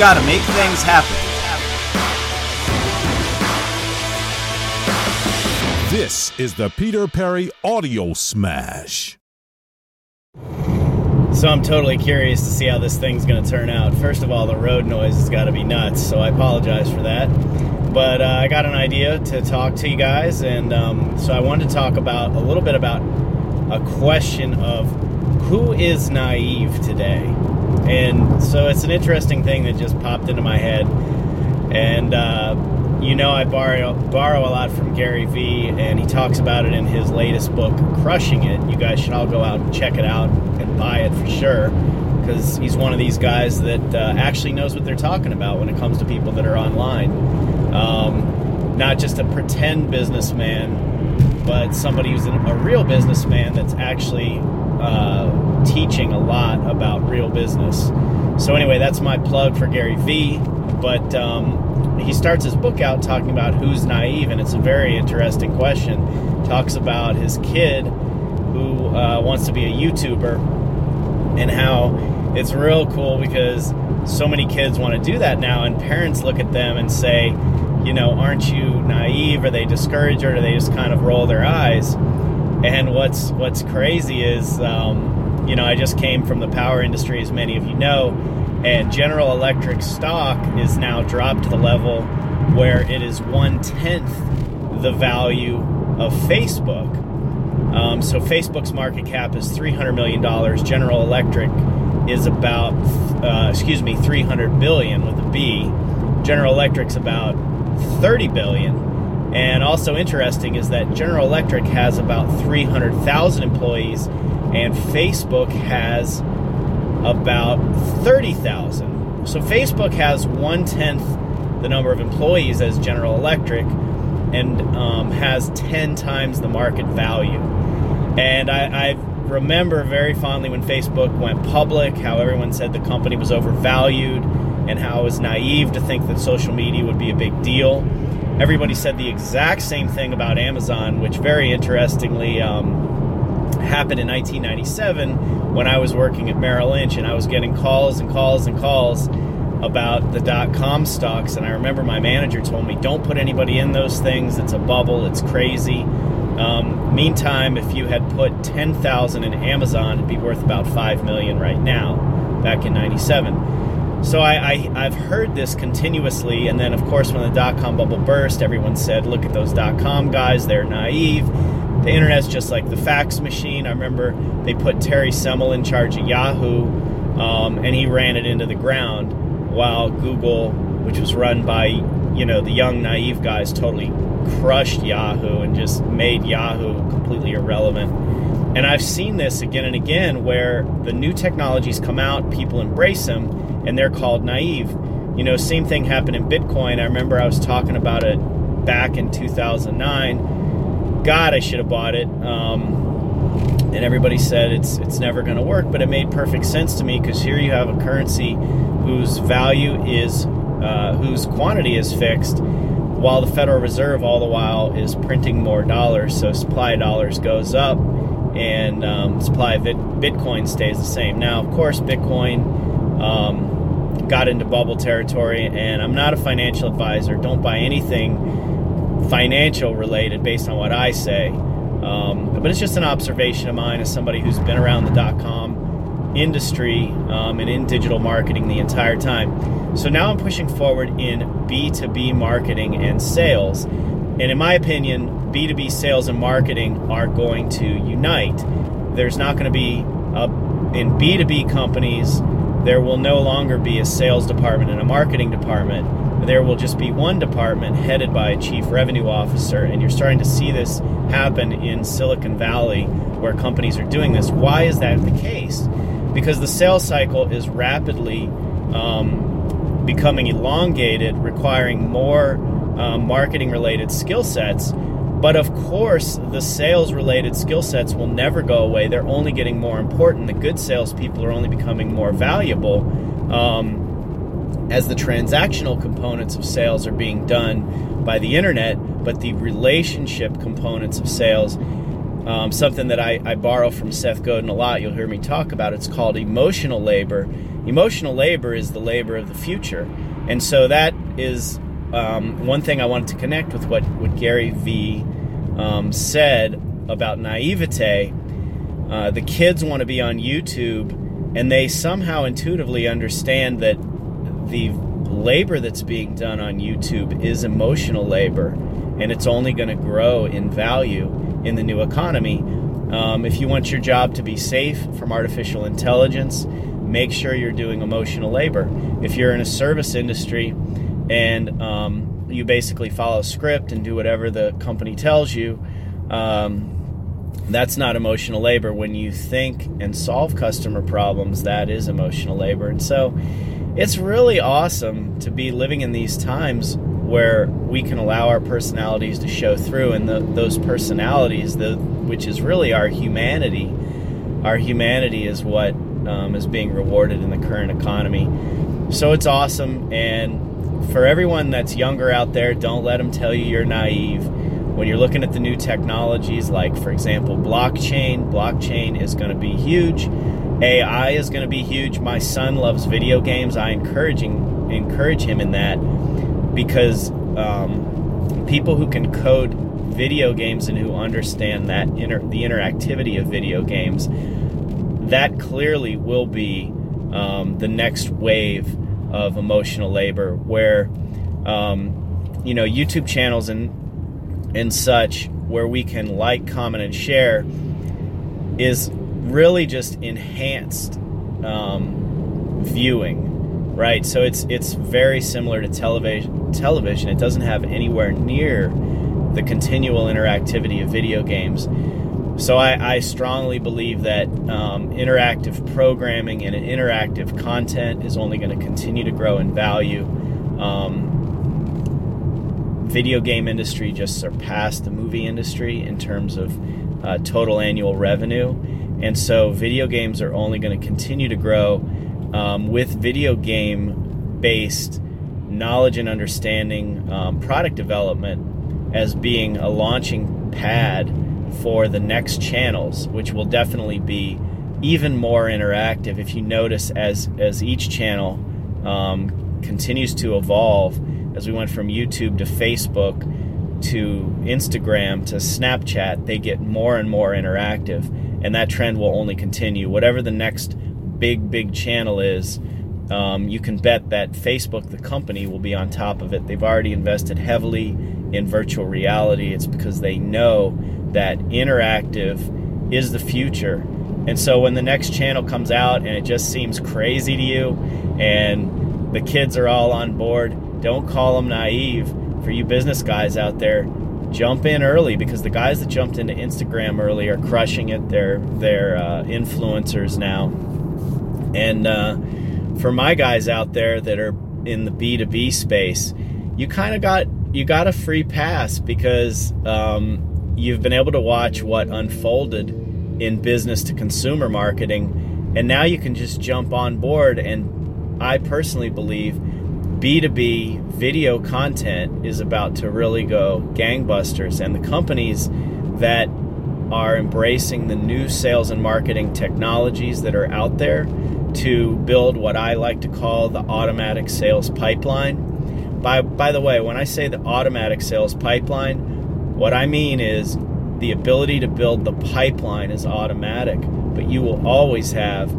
gotta make things happen. This is the Peter Perri Audio Smash. So I'm totally curious to see how this thing's going to turn out. First of all, the road noise has got to be nuts, so I apologize for that. But uh, I got an idea to talk to you guys, and um, so I wanted to talk about a little bit about a question of who is naive today. And so it's an interesting thing that just popped into my head. And uh, you know, I borrow borrow a lot from Gary Vee, and he talks about it in his latest book, Crushing It. You guys should all go out and check it out and buy it for sure, because he's one of these guys that uh, actually knows what they're talking about when it comes to people that are online. Um, not just a pretend businessman, but somebody who's a real businessman that's actually uh, teaching a lot about real business. So anyway, that's my plug for Gary Vee. But um, he starts his book out talking about who's naive, and it's a very interesting question. Talks about his kid who uh, wants to be a YouTuber and how it's real cool because so many kids want to do that now, and parents look at them and say, you know, aren't you naive? Are they discouraged, or do they just kind of roll their eyes? And what's what's crazy is, um, you know, I just came from the power industry, as many of you know, and General Electric stock is now dropped to the level where it is one tenth the value of Facebook. Um, so Facebook's market cap is three hundred million dollars. General Electric is about, uh, excuse me, three hundred billion with a B. General Electric's about thirty billion. And also interesting is that General Electric has about 300,000 employees, and Facebook has about 30,000. So Facebook has one tenth the number of employees as General Electric and um, has 10 times the market value. And I, I remember very fondly when Facebook went public, how everyone said the company was overvalued and how it was naive to think that social media would be a big deal. Everybody said the exact same thing about Amazon, which very interestingly um, happened in 1997 when I was working at Merrill Lynch and I was getting calls and calls and calls about the dot com stocks. And I remember my manager told me, don't put anybody in those things. It's a bubble, it's crazy. Um, meantime, if you had put 10,000 in Amazon, it'd be worth about 5 million right now, back in 97. So I, I, have heard this continuously, and then of course when the dot com bubble burst, everyone said, "Look at those dot com guys; they're naive." the internet's just like the fax machine. I remember they put Terry Semel in charge of Yahoo, um, and he ran it into the ground, while Google, which was run by you know the young naive guys, totally crushed Yahoo and just made Yahoo completely irrelevant. And I've seen this again and again where the new technologies come out, people embrace them, and they're called naive. You know, same thing happened in Bitcoin. I remember I was talking about it back in 2009 God, I should have bought it. Um, and everybody said it's it's never going to work, but it made perfect sense to me because here you have a currency whose value is uh, whose quantity is fixed, while the Federal Reserve all the while is printing more dollars. So supply of dollars goes up, and um, supply of Bitcoin stays the same. Now, of course, Bitcoin. Um, got into bubble territory and I'm not a financial advisor. Don't buy anything financial related based on what I say. Um, but it's just an observation of mine as somebody who's been around the dot com industry um, and in digital marketing the entire time. So now I'm pushing forward in B2B marketing and sales. And in my opinion, B2B sales and marketing are going to unite. There's not going to be a, in B2B companies, there will no longer be a sales department and a marketing department there will just be one department headed by a chief revenue officer, and you're starting to see this happen in Silicon Valley where companies are doing this. Why is that the case? Because the sales cycle is rapidly um, becoming elongated, requiring more um, marketing related skill sets. But of course, the sales related skill sets will never go away. They're only getting more important. The good salespeople are only becoming more valuable. Um, as the transactional components of sales are being done by the internet, but the relationship components of sales um, something that I, I borrow from Seth Godin a lot. You'll hear me talk about. It's called emotional labor. Emotional labor is the labor of the future, and so that is um, one thing I wanted to connect with what what Gary Vee um, said about naivete. Uh, the kids want to be on YouTube, and they somehow intuitively understand that the labor that's being done on YouTube is emotional labor, and it's only going to grow in value in the new economy. Um, if you want your job to be safe from artificial intelligence, make sure you're doing emotional labor. If you're in a service industry and um, you basically follow script and do whatever the company tells you, um, that's not emotional labor. When you think and solve customer problems, that is emotional labor. And so it's really awesome to be living in these times where we can allow our personalities to show through, and the, those personalities, the, which is really our humanity, our humanity is what um, is being rewarded in the current economy. So it's awesome, and for everyone that's younger out there, don't let them tell you you're naive. When you're looking at the new technologies, like for example, blockchain, blockchain is going to be huge. AI is going to be huge. My son loves video games. I encouraging encourage him in that because um, people who can code video games and who understand that inter- the interactivity of video games, that clearly will be um, the next wave of emotional labor. Where um, you know YouTube channels and and such, where we can like, comment, and share, is really just enhanced um, viewing, right? So it's it's very similar to television. Television. It doesn't have anywhere near the continual interactivity of video games. So I, I strongly believe that um, interactive programming and interactive content is only going to continue to grow in value. Um, video game industry just surpassed the movie industry in terms of uh, total annual revenue and so video games are only going to continue to grow um, with video game based knowledge and understanding um, product development as being a launching pad for the next channels, which will definitely be even more interactive. If you notice, as as each channel um, continues to evolve, as we went from YouTube to Facebook to Instagram to Snapchat, they get more and more interactive and that trend will only continue. Whatever the next big, big channel is, um, you can bet that Facebook, the company, will be on top of it. They've already invested heavily in virtual reality. It's because they know that interactive is the future. And so when the next channel comes out and it just seems crazy to you and the kids are all on board, don't call them naive. For you business guys out there, jump in early because the guys that jumped into Instagram early are crushing it. They're they're uh, influencers now, and uh, for my guys out there that are in the B two B space, you kind of got you got a free pass because um, you've been able to watch what unfolded in business to consumer marketing, and now you can just jump on board. And I personally believe B2B video content is about to really go gangbusters, and the companies that are embracing the new sales and marketing technologies that are out there to build what I like to call the automatic sales pipeline. By, by the way, when I say the automatic sales pipeline, what I mean is the ability to build the pipeline is automatic, but you will always have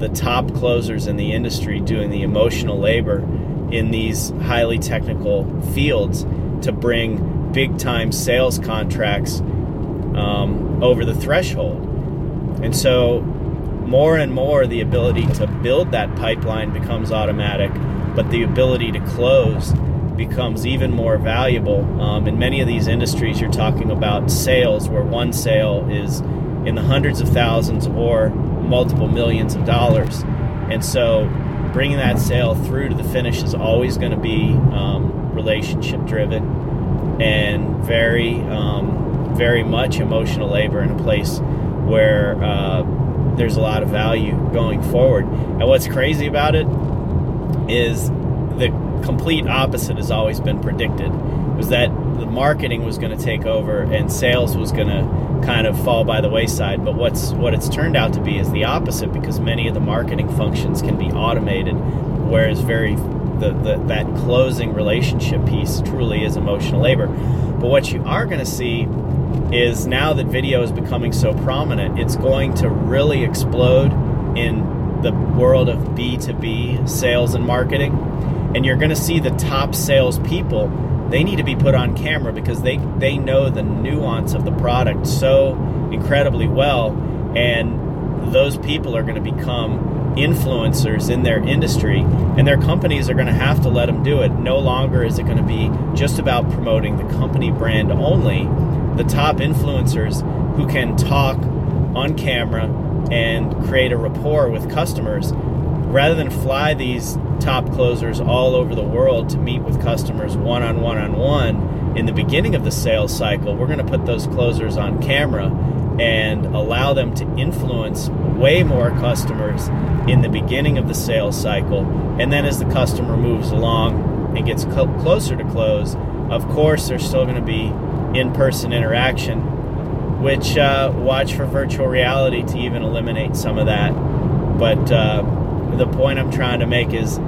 the top closers in the industry doing the emotional labor in these highly technical fields to bring big time sales contracts um, over the threshold. And so, more and more, the ability to build that pipeline becomes automatic, but the ability to close becomes even more valuable. Um, in many of these industries, you're talking about sales where one sale is in the hundreds of thousands or multiple millions of dollars. And so, bringing that sale through to the finish is always going to be um, relationship driven and very, um, very much emotional labor in a place where uh, there's a lot of value going forward. And what's crazy about it is the complete opposite has always been predicted was that the marketing was going to take over and sales was going to kind of fall by the wayside. But what's what it's turned out to be is the opposite because many of the marketing functions can be automated, whereas very the, the that closing relationship piece truly is emotional labor. But what you are going to see is now that video is becoming so prominent, it's going to really explode in the world of B2B sales and marketing. And you're going to see the top salespeople, they need to be put on camera because they, they know the nuance of the product so incredibly well. And those people are going to become influencers in their industry, and their companies are going to have to let them do it. No longer is it going to be just about promoting the company brand only the top influencers who can talk on camera and create a rapport with customers rather than fly these top closers all over the world to meet with customers one on one on one in the beginning of the sales cycle we're going to put those closers on camera and allow them to influence way more customers in the beginning of the sales cycle and then as the customer moves along and gets closer to close of course there's still going to be in person interaction, which uh, watch for virtual reality to even eliminate some of that. But uh, the point I'm trying to make is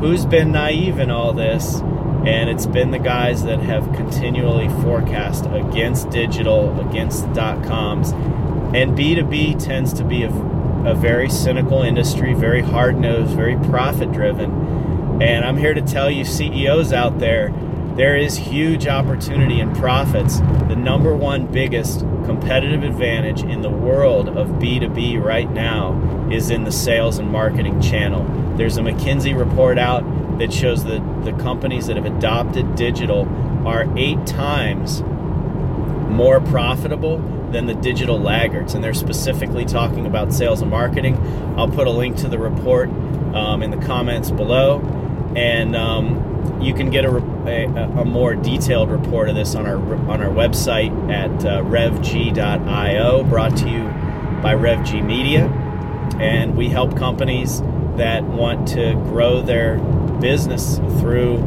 who's been naive in all this? And it's been the guys that have continually forecast against digital, against dot coms. And B2B tends to be a, a very cynical industry, very hard nosed, very profit driven. And I'm here to tell you, CEOs out there, there is huge opportunity and profits. The number one biggest competitive advantage in the world of B2B right now is in the sales and marketing channel. There's a McKinsey report out that shows that the companies that have adopted digital are eight times more profitable than the digital laggards. And they're specifically talking about sales and marketing. I'll put a link to the report um, in the comments below. And um, you can get a, a, a, more detailed report of this on our on our website at uh, revg.io, brought to you by RevG Media, and we help companies that want to grow their business through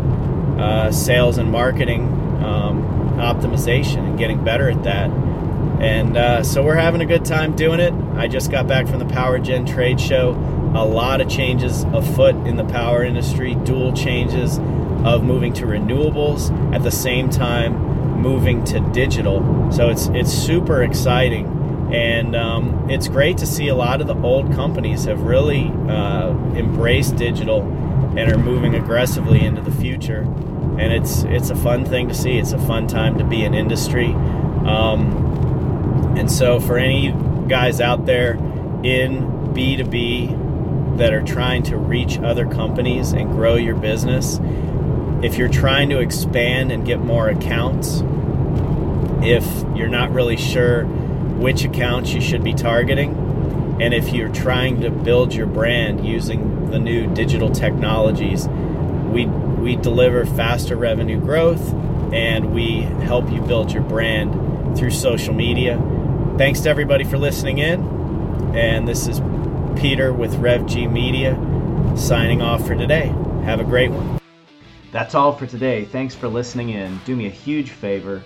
uh, sales and marketing um, optimization and getting better at that. And uh, so we're having a good time doing it. I just got back from the Power Gen trade show. A lot of changes afoot in the power industry, dual changes of moving to renewables at the same time moving to digital. So it's it's super exciting, and um, it's great to see a lot of the old companies have really uh, embraced digital and are moving aggressively into the future. And it's it's a fun thing to see. It's a fun time to be in industry. Um, and so for any guys out there in B2B that are trying to reach other companies and grow your business, if you're trying to expand and get more accounts, if you're not really sure which accounts you should be targeting, and if you're trying to build your brand using the new digital technologies, we we deliver faster revenue growth and we help you build your brand through social media. Thanks to everybody for listening in. And this is Peter with RevG Media signing off for today. Have a great one. That's all for today. Thanks for listening in. Do me a huge favor.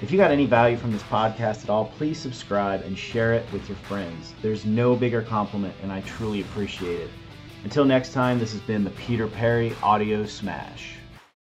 If you got any value from this podcast at all, please subscribe and share it with your friends. There's no bigger compliment, and I truly appreciate it. Until next time, this has been the Peter Perri Audio Smash.